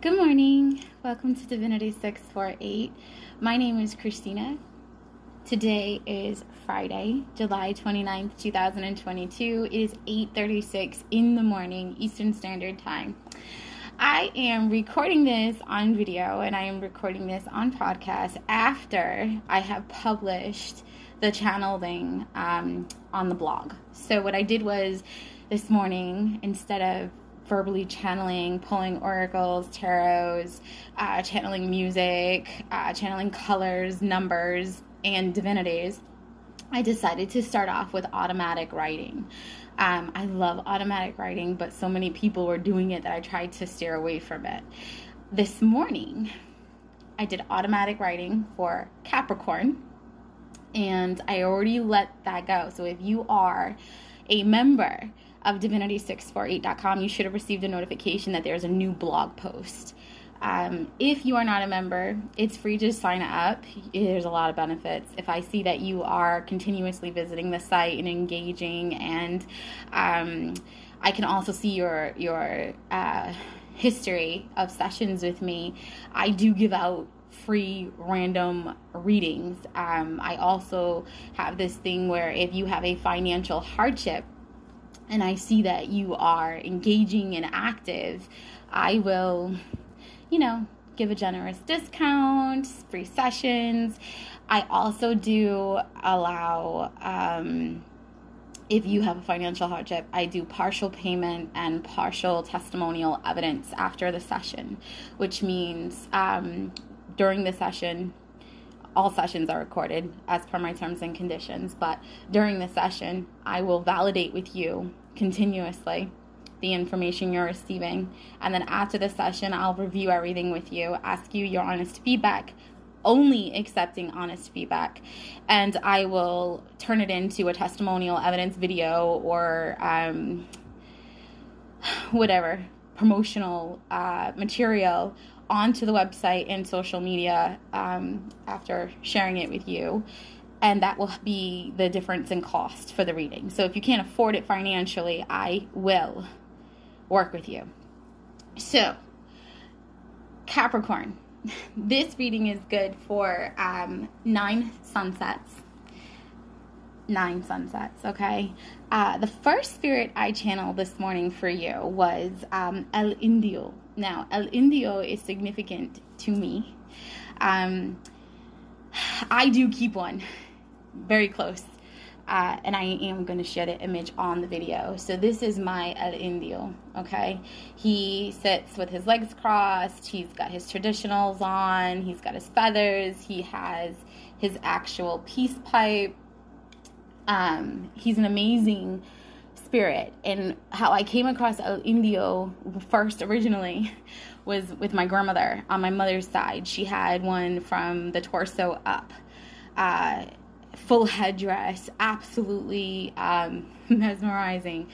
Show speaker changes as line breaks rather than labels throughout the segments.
Good morning. Welcome to Divinity 648. My name is Christina. Today is Friday, July 29th, 2022. It is 8:36 in the morning Eastern Standard Time. I am recording this on video and I am recording this on podcast after I have published the channeling um, on the blog. So what I did was this morning instead of verbally channeling, pulling oracles, tarots, uh, channeling music, uh, channeling colors, numbers, and divinities, I decided to start off with automatic writing. Um, I love automatic writing, but so many people were doing it that I tried to steer away from it. This morning, I did automatic writing for Capricorn, and I already let that go. So if you are a member, of divinity648.com, you should have received a notification that there's a new blog post. Um, if you are not a member, it's free to sign up. There's a lot of benefits. If I see that you are continuously visiting the site and engaging, and um, I can also see your your uh, history of sessions with me, I do give out free random readings. Um, I also have this thing where if you have a financial hardship and I see that you are engaging and active, I will, you know, give a generous discount, free sessions. I also do allow, um, if you have a financial hardship, I do partial payment and partial testimonial evidence after the session, which means um, during the session, all sessions are recorded as per my terms and conditions, but during the session, I will validate with you continuously the information you're receiving. And then after the session, I'll review everything with you, ask you your honest feedback, only accepting honest feedback. And I will turn it into a testimonial evidence video or um, whatever promotional uh, material onto the website and social media um, after sharing it with you. And that will be the difference in cost for the reading. So if you can't afford it financially, I will work with you. So, Capricorn, this reading is good for um, nine sunsets. Nine sunsets, okay? Uh, the first spirit I channeled this morning for you was um, El Indio. Now, El Indio is significant to me. Um, I do keep one very close. Uh, and I am going to share the image on the video. So this is my El Indio, okay? He sits with his legs crossed. He's got his traditionals on. He's got his feathers. He has his actual peace pipe. Um, he's an amazing spirit. And how I came across El Indio first originally was with my grandmother on my mother's side. She had one from the torso up. Uh, full headdress, absolutely um, mesmerizing.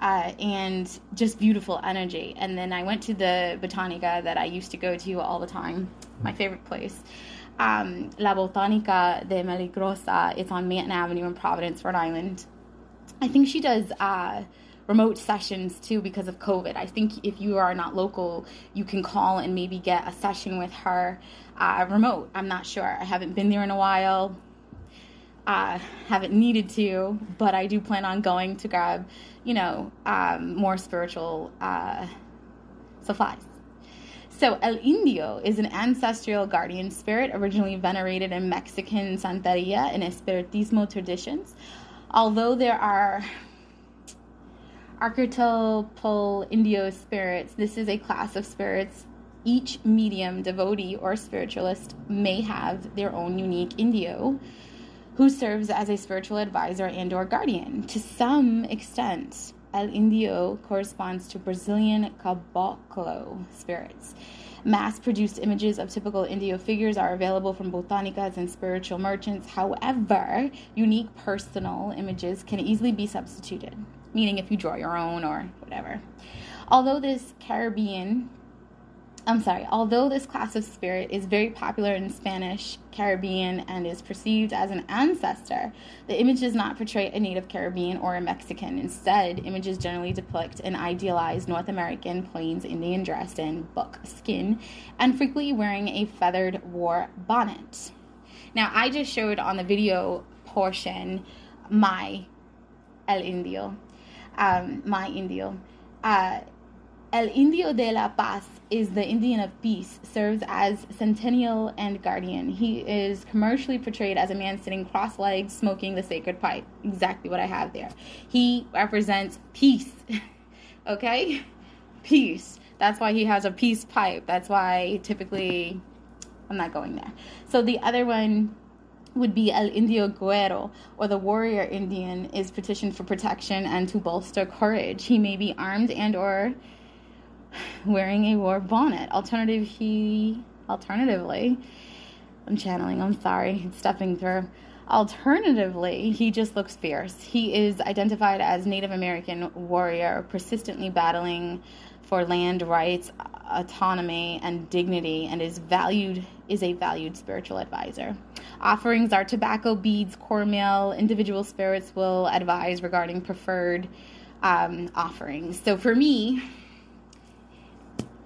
Uh, and just beautiful energy. And then I went to the Botanica that I used to go to all the time, my favorite place. Um, La Botanica de Milagrosa. It's on Manton Avenue in Providence, Rhode Island. I think she does uh, remote sessions too because of COVID. I think if you are not local, you can call and maybe get a session with her uh, remote. I'm not sure. I haven't been there in a while. Uh, haven't needed to, but I do plan on going to grab, you know, um, more spiritual uh, supplies. So, El Indio is an ancestral guardian spirit originally venerated in Mexican Santeria and Espiritismo traditions. Although there are archetypal Indio spirits, this is a class of spirits. Each medium, devotee, or spiritualist may have their own unique Indio who serves as a spiritual advisor and or guardian. To some extent, El Indio corresponds to Brazilian caboclo spirits. Mass produced images of typical Indio figures are available from botanicas and spiritual merchants. However, unique personal images can easily be substituted, meaning if you draw your own or whatever. Although this Caribbean I'm sorry, although this class of spirit is very popular in Spanish, Caribbean, and is perceived as an ancestor, the image does not portray a native Caribbean or a Mexican. Instead, images generally depict an idealized North American Plains Indian dressed in buck skin and frequently wearing a feathered war bonnet. Now, I just showed on the video portion my El Indio, um, my Indio. Uh, El Indio de la Paz is the Indian of peace, serves as centennial and guardian. He is commercially portrayed as a man sitting cross legged, smoking the sacred pipe. Exactly what I have there. He represents peace. okay? Peace. That's why he has a peace pipe. That's why typically I'm not going there. So the other one would be El Indio Guerrero, or the warrior Indian, is petitioned for protection and to bolster courage. He may be armed and or wearing a war bonnet. Alternative, he alternatively, I'm channeling. I'm sorry, it's stepping through. Alternatively, he just looks fierce. He is identified as Native American warrior, persistently battling for land rights, autonomy, and dignity, and is valued is a valued spiritual advisor. Offerings are tobacco, beads, cornmeal. Individual spirits will advise regarding preferred um, offerings. So for me,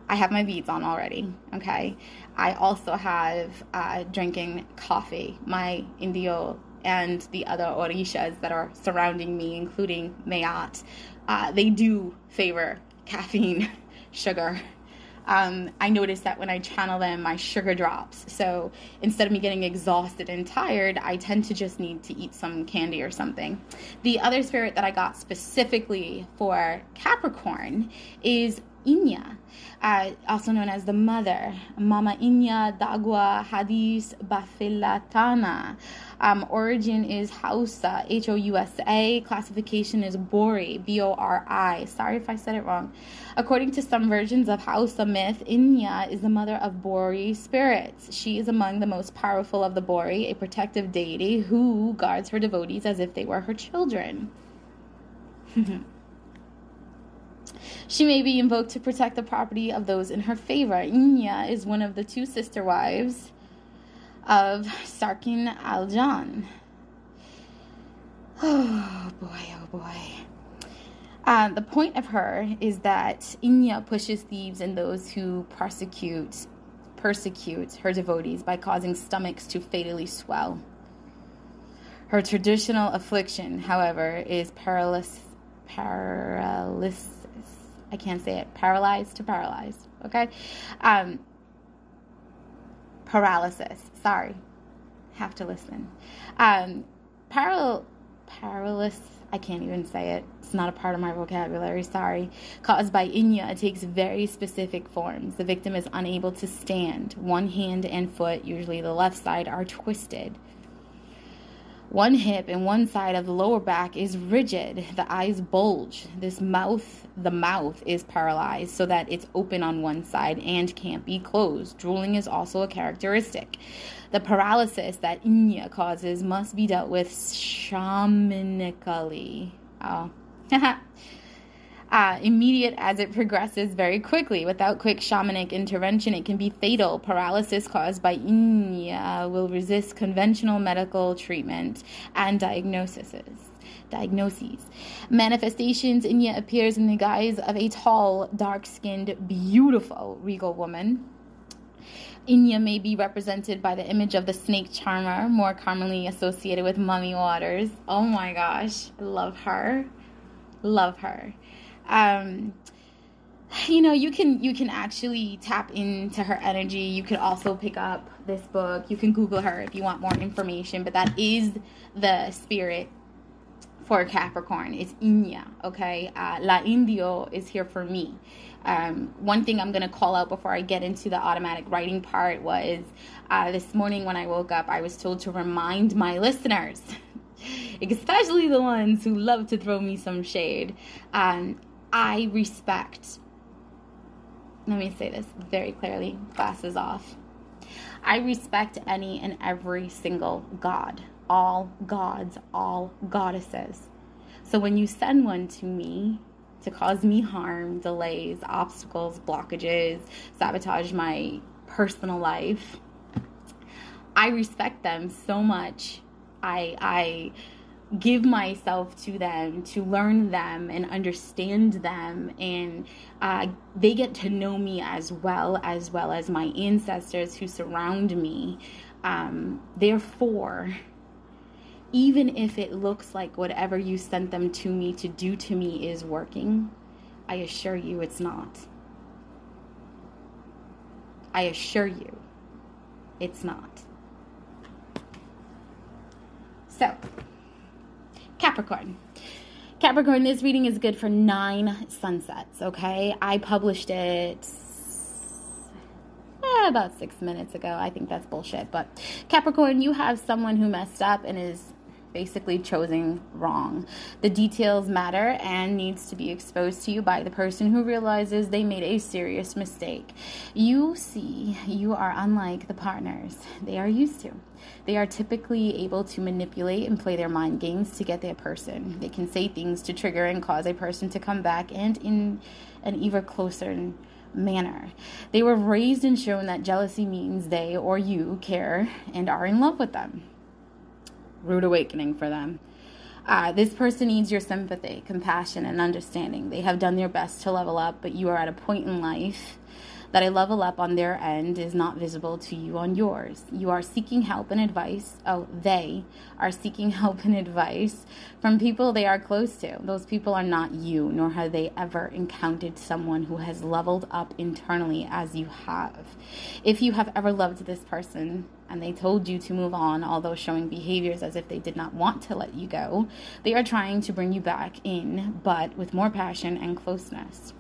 I have my beads on already. Okay. I also have uh, drinking coffee, my Indio and the other orishas that are surrounding me, including Mayat. Uh, they do favor caffeine, sugar. Um, I notice that when I channel them, my sugar drops. So instead of me getting exhausted and tired, I tend to just need to eat some candy or something. The other spirit that I got specifically for Capricorn is Inya, uh, also known as the mother, Mama Inya Dagua Hadis Bafilatana. Um, origin is Hausa, H O U S A. Classification is Bori, B O R I. Sorry if I said it wrong. According to some versions of Hausa myth, Inya is the mother of Bori spirits. She is among the most powerful of the Bori, a protective deity who guards her devotees as if they were her children. She may be invoked to protect the property of those in her favor. Inya is one of the two sister wives of Sarkin Aljan. Oh boy, oh boy. Uh, the point of her is that Inya pushes thieves and those who prosecute, persecute her devotees by causing stomachs to fatally swell. Her traditional affliction, however, is paralysis. Paralysis I can't say it. Paralyzed to paralyzed. Okay. Um, paralysis. Sorry. Have to listen. Um, paral- paralysis. I can't even say it. It's not a part of my vocabulary. Sorry. Caused by Inya, takes very specific forms. The victim is unable to stand. One hand and foot, usually the left side, are twisted. One hip and one side of the lower back is rigid. The eyes bulge. This mouth, the mouth is paralyzed so that it's open on one side and can't be closed. Drooling is also a characteristic. The paralysis that Inya causes must be dealt with shamanically. Oh. uh, immediate as it progresses very quickly. Without quick shamanic intervention, it can be fatal. Paralysis caused by inya will resist conventional medical treatment and diagnoses. Diagnoses. Manifestations Inya appears in the guise of a tall, dark skinned, beautiful regal woman. Inya may be represented by the image of the snake charmer, more commonly associated with mummy waters. Oh my gosh, I love her. Love her um, you know you can you can actually tap into her energy. You could also pick up this book. You can google her if you want more information but that is the spirit for capricorn. It's inya okay? Uh, la indio is here for me. Um, one thing i'm going to call out before i get into the automatic writing part was uh, this morning when i woke up i was told to remind my listeners especially the ones who love to throw me some shade um, I respect, let me say this very clearly, glasses off. I respect any and every single God, all gods, all goddesses. So when you send one to me, to cause me harm, delays, obstacles, blockages, sabotage my personal life. I respect them so much. I I give myself to them to learn them and understand them. And uh, they get to know me as well as well as my ancestors who surround me. Um, therefore even if it looks like whatever you sent them to me to do to me is working i assure you it's not. I assure you it's not. So Capricorn. Capricorn, this reading is good for nine sunsets, okay? I published it eh, about six minutes ago. I think that's bullshit. But Capricorn, you have someone who messed up and is basically chosen wrong. The details matter and needs to be exposed to you by the person who realizes they made a serious mistake. You see, you are unlike the partners they are used to. They are typically able to manipulate and play their mind games to get their person. They can say things to trigger and cause a person to come back and in an even closer manner. They were raised and shown that jealousy means they or you care and are in love with them rude awakening for them. Uh, this person needs your sympathy, compassion, and understanding. They have done their best to level up, but you are at a point in life that a level up on their end is not visible to you on yours. You are seeking help and advice. Oh, they are seeking help and advice from people they are close to. Those people are not you, nor have they ever encountered someone who has leveled up internally as you have. If you have ever loved this person, and they told you to move on, although showing behaviors as if they did not want to let you go, they are trying to bring you back in, but with more passion and closeness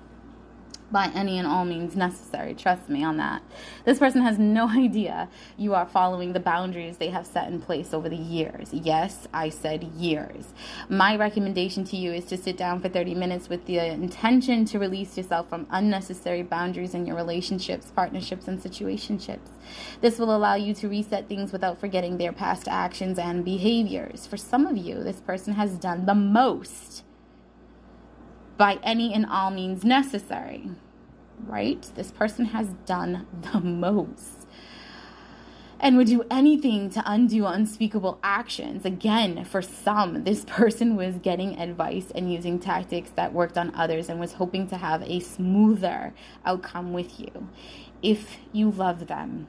by any and all means necessary. Trust me on that. This person has no idea you are following the boundaries they have set in place over the years. Yes, I said years. My recommendation to you is to sit down for 30 minutes with the intention to release yourself from unnecessary boundaries in your relationships, partnerships, and situationships. This will allow you to reset things without forgetting their past actions and behaviors. For some of you, this person has done the most by any and all means necessary. Right? This person has done the most and would do anything to undo unspeakable actions. Again, for some, this person was getting advice and using tactics that worked on others and was hoping to have a smoother outcome with you. If you love them,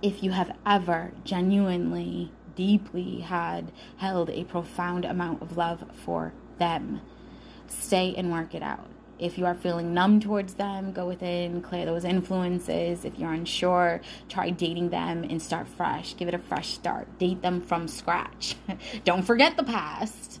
if you have ever genuinely, deeply had held a profound amount of love for them, stay and work it out. If you are feeling numb towards them, go within, clear those influences. If you're unsure, try dating them and start fresh. Give it a fresh start. Date them from scratch. Don't forget the past,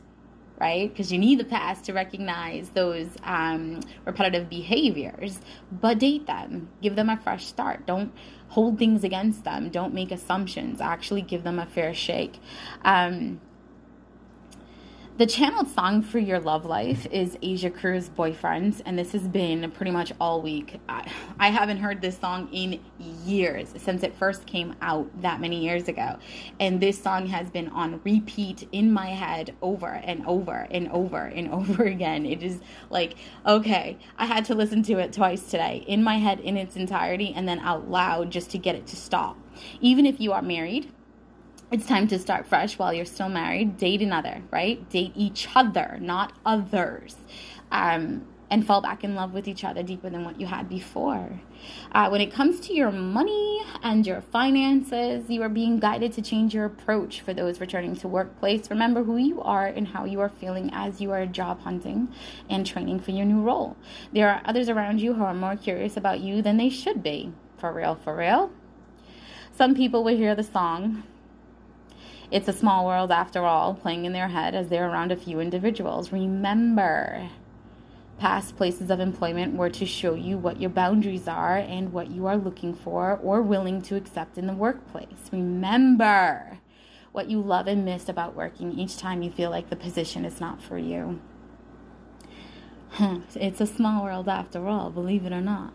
right? Because you need the past to recognize those um, repetitive behaviors, but date them. Give them a fresh start. Don't hold things against them. Don't make assumptions. Actually, give them a fair shake. Um, the channeled song for your love life is Asia Cruz Boyfriends, and this has been pretty much all week. I, I, haven't heard this song in years since it first came out that many years ago. And this song has been on repeat in my head over and over and over and over again. It is like, okay, I had to listen to it twice today in my head in its entirety and then out loud just to get it to stop. Even if you are married, it's time to start fresh while you're still married. Date another, right? Date each other, not others. Um, and fall back in love with each other deeper than what you had before. Uh, when it comes to your money and your finances, you are being guided to change your approach for those returning to workplace. Remember who you are and how you are feeling as you are job hunting and training for your new role. There are others around you who are more curious about you than they should be. For real, for real. Some people will hear the song it's a small world after all, playing in their head as they're around a few individuals. Remember, past places of employment were to show you what your boundaries are and what you are looking for or willing to accept in the workplace. Remember what you love and miss about working each time you feel like the position is not for you. Hmm, it's a small world after all, believe it or not.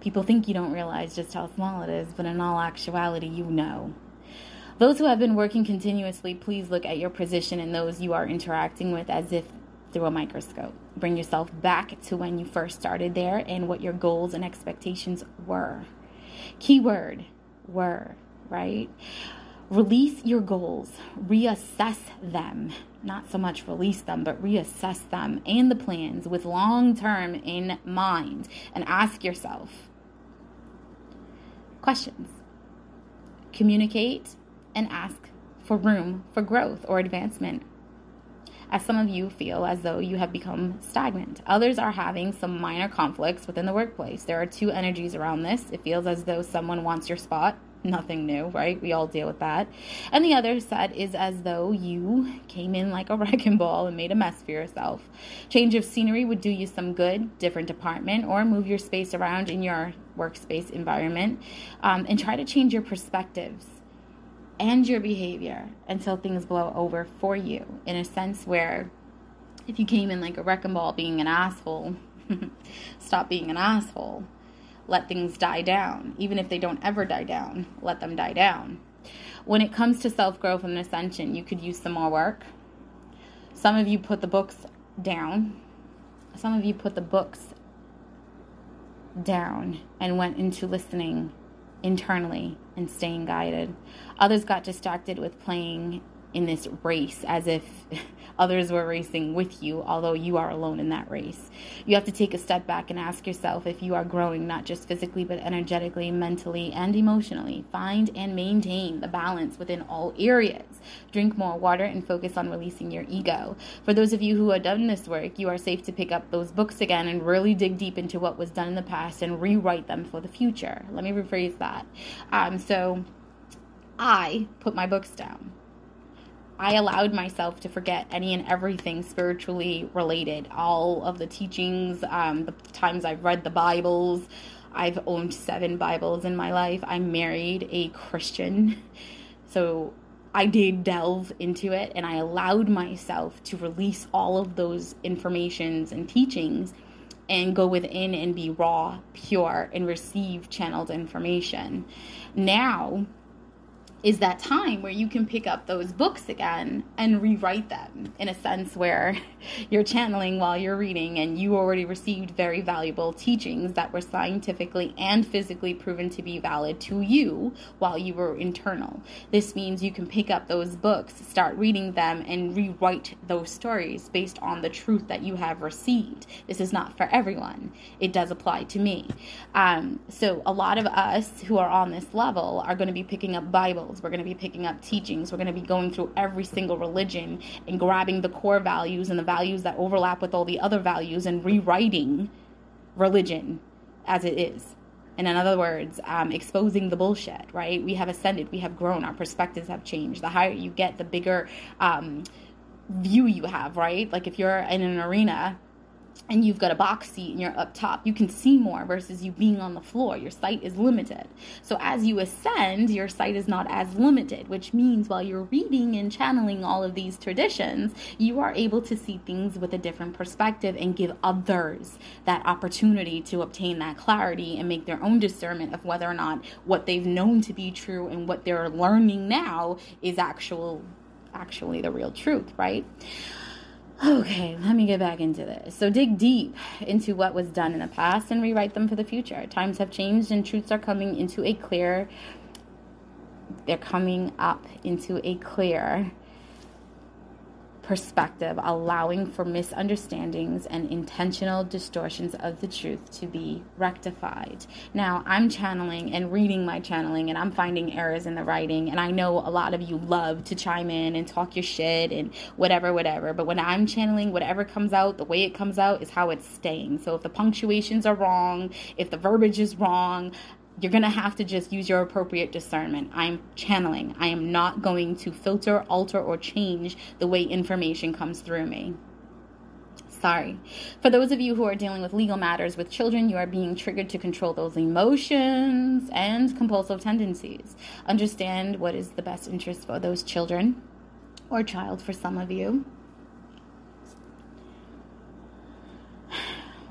People think you don't realize just how small it is, but in all actuality, you know. Those who have been working continuously, please look at your position and those you are interacting with as if through a microscope. Bring yourself back to when you first started there and what your goals and expectations were. Keyword were, right? Release your goals, reassess them, not so much release them, but reassess them and the plans with long term in mind and ask yourself questions. Communicate and ask for room for growth or advancement as some of you feel as though you have become stagnant. Others are having some minor conflicts within the workplace. There are two energies around this. It feels as though someone wants your spot. Nothing new, right? We all deal with that. And the other side is as though you came in like a wrecking ball and made a mess for yourself. Change of scenery would do you some good, different department, or move your space around in your workspace environment um, and try to change your perspectives and your behavior until things blow over for you in a sense where if you came in like a wrecking ball being an asshole, stop being an asshole. Let things die down. Even if they don't ever die down, let them die down. When it comes to self growth and ascension, you could use some more work. Some of you put the books down. Some of you put the books down and went into listening internally and staying guided. Others got distracted with playing in this race as if others were racing with you, although you are alone in that race. You have to take a step back and ask yourself if you are growing, not just physically, but energetically, mentally, and emotionally. Find and maintain the balance within all areas. Drink more water and focus on releasing your ego. For those of you who have done this work, you are safe to pick up those books again and really dig deep into what was done in the past and rewrite them for the future. Let me rephrase that. Um, so, I put my books down. I allowed myself to forget any and everything spiritually related. All of the teachings, um, the times I've read the Bibles. I've owned seven Bibles in my life. I'm married a Christian. So I did delve into it and I allowed myself to release all of those informations and teachings and go within and be raw, pure, and receive channeled information. Now, is that time where you can pick up those books again and rewrite them in a sense where you're channeling while you're reading and you already received very valuable teachings that were scientifically and physically proven to be valid to you while you were internal. This means you can pick up those books, start reading them, and rewrite those stories based on the truth that you have received. This is not for everyone, it does apply to me. Um, so, a lot of us who are on this level are going to be picking up Bibles we're going to be picking up teachings. We're going to be going through every single religion and grabbing the core values and the values that overlap with all the other values and rewriting religion as it is. And in other words, um, exposing the bullshit, right? We have ascended, we have grown, our perspectives have changed. The higher you get, the bigger um, view you have, right? Like if you're in an arena and you've got a box seat and you're up top, you can see more versus you being on the floor. Your sight is limited. So as you ascend, your sight is not as limited, which means while you're reading and channeling all of these traditions, you are able to see things with a different perspective and give others that opportunity to obtain that clarity and make their own discernment of whether or not what they've known to be true and what they're learning now is actual actually the real truth, right? Okay, let me get back into this. So, dig deep into what was done in the past and rewrite them for the future. Times have changed and truths are coming into a clear, they're coming up into a clear perspective, allowing for misunderstandings and intentional distortions of the truth to be rectified. Now, I'm channeling and reading my channeling, and I'm finding errors in the writing. And I know a lot of you love to chime in and talk your shit and whatever, whatever. But when I'm channeling, whatever comes out, the way it comes out is how it's staying. So if the punctuations are wrong, if the verbiage is wrong, you're going to have to just use your appropriate discernment. I'm channeling. I am not going to filter, alter, or change the way information comes through me. Sorry. For those of you who are dealing with legal matters with children, you are being triggered to control those emotions and compulsive tendencies. Understand what is the best interest for those children or child for some of you.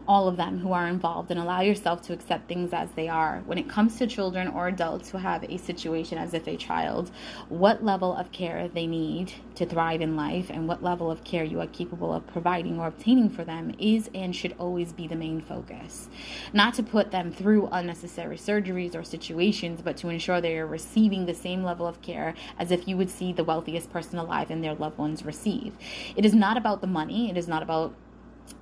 All of them who are involved and allow yourself to accept things as they are. When it comes to children or adults who have a situation as if a child, what level of care they need to thrive in life and what level of care you are capable of providing or obtaining for them is and should always be the main focus. Not to put them through unnecessary surgeries or situations, but to ensure they are receiving the same level of care as if you would see the wealthiest person alive and their loved ones receive. It is not about the money, it is not about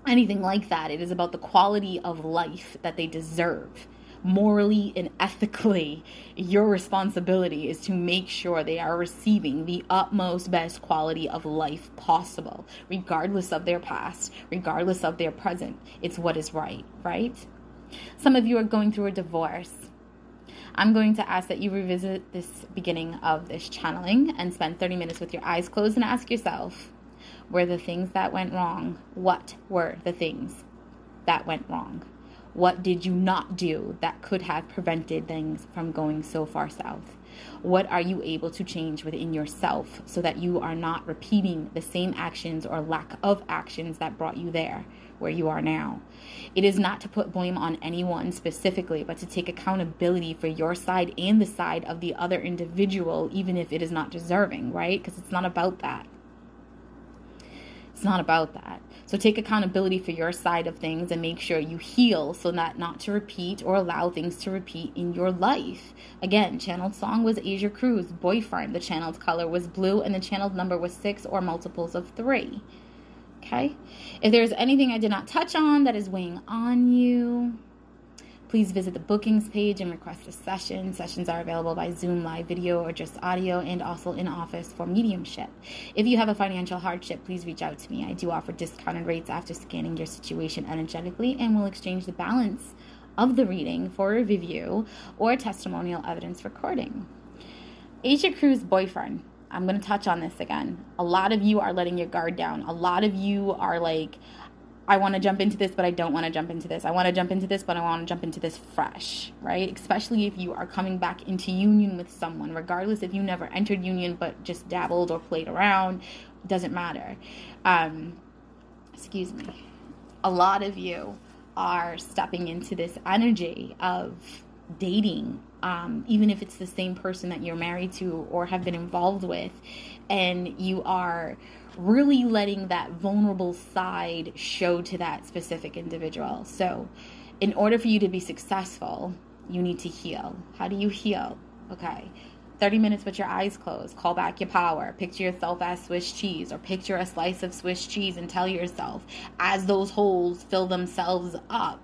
anything like that. It is about the quality of life that they deserve. Morally and ethically, your responsibility is to make sure they are receiving the utmost best quality of life possible, regardless of their past, regardless of their present. It's what is right, right? Some of you are going through a divorce. I'm going to ask that you revisit this beginning of this channeling and spend 30 minutes with your eyes closed and ask yourself, were the things that went wrong? What were the things that went wrong? What did you not do that could have prevented things from going so far south? What are you able to change within yourself so that you are not repeating the same actions or lack of actions that brought you there where you are now? It is not to put blame on anyone specifically, but to take accountability for your side and the side of the other individual, even if it is not deserving, right? Because it's not about that. It's not about that. So take accountability for your side of things and make sure you heal so that not to repeat or allow things to repeat in your life. Again, channeled song was Asia Cruz, boyfriend. The channeled color was blue and the channeled number was six or multiples of three. Okay? If there's anything I did not touch on that is weighing on you, Please visit the bookings page and request a session. Sessions are available by Zoom live video or just audio and also in office for mediumship. If you have a financial hardship, please reach out to me. I do offer discounted rates after scanning your situation energetically and will exchange the balance of the reading for a review or testimonial evidence recording. Asia Cruz boyfriend. I'm going to touch on this again. A lot of you are letting your guard down. A lot of you are like, I want to jump into this, but I don't want to jump into this. I want to jump into this, but I want to jump into this fresh, right? Especially if you are coming back into union with someone, regardless if you never entered union but just dabbled or played around, doesn't matter. Um, excuse me. A lot of you are stepping into this energy of dating, um, even if it's the same person that you're married to or have been involved with, and you are really letting that vulnerable side show to that specific individual. So, in order for you to be successful, you need to heal. How do you heal? Okay. 30 minutes with your eyes closed. Call back your power. Picture yourself as Swiss cheese or picture a slice of Swiss cheese and tell yourself, as those holes fill themselves up,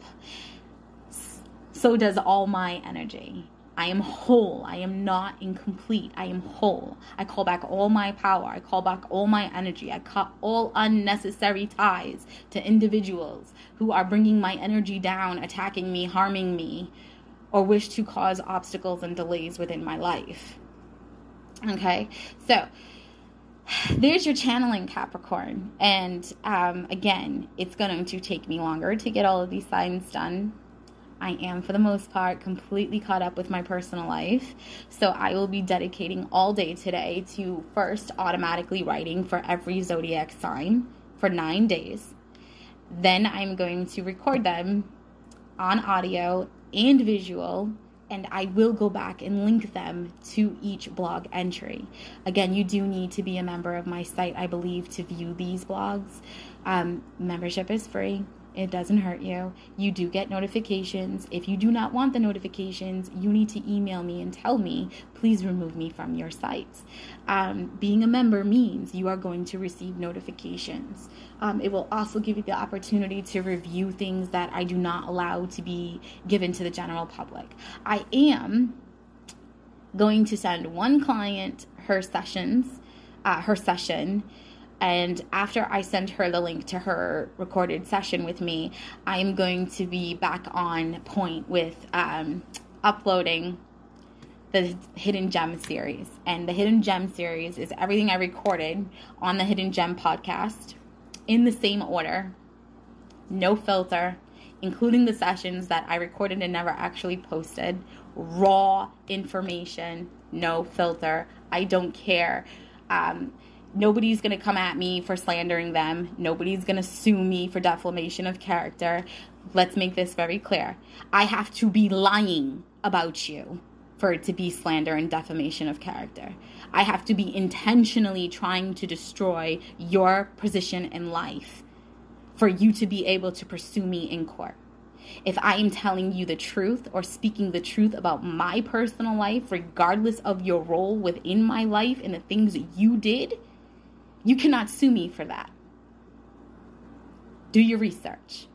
so does all my energy. I am whole. I am not incomplete. I am whole. I call back all my power. I call back all my energy. I cut all unnecessary ties to individuals who are bringing my energy down, attacking me, harming me, or wish to cause obstacles and delays within my life. Okay, so there's your channeling Capricorn. And um, again, it's going to take me longer to get all of these signs done I am, for the most part, completely caught up with my personal life. So I will be dedicating all day today to first automatically writing for every zodiac sign for nine days. Then I'm going to record them on audio and visual, and I will go back and link them to each blog entry. Again, you do need to be a member of my site, I believe, to view these blogs. Um, membership is free. It doesn't hurt you. You do get notifications. If you do not want the notifications, you need to email me and tell me, please remove me from your sites. Um, being a member means you are going to receive notifications. Um, it will also give you the opportunity to review things that I do not allow to be given to the general public. I am going to send one client her sessions, uh, her session and after I send her the link to her recorded session with me, I'm going to be back on point with um, uploading the Hidden Gem series. And the Hidden Gem series is everything I recorded on the Hidden Gem podcast in the same order, no filter, including the sessions that I recorded and never actually posted, raw information, no filter. I don't care. Um, nobody's going to come at me for slandering them. Nobody's going to sue me for defamation of character. Let's make this very clear. I have to be lying about you for it to be slander and defamation of character. I have to be intentionally trying to destroy your position in life for you to be able to pursue me in court. If I am telling you the truth or speaking the truth about my personal life, regardless of your role within my life and the things you did, you cannot sue me for that. Do your research.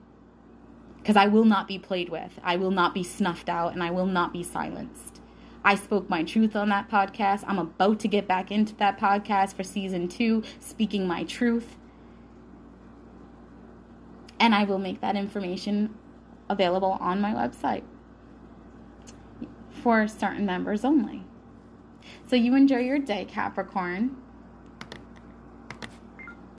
Because I will not be played with, I will not be snuffed out, and I will not be silenced. I spoke my truth on that podcast. I'm about to get back into that podcast for season two, speaking my truth. And I will make that information available on my website for certain members only. So you enjoy your day, Capricorn.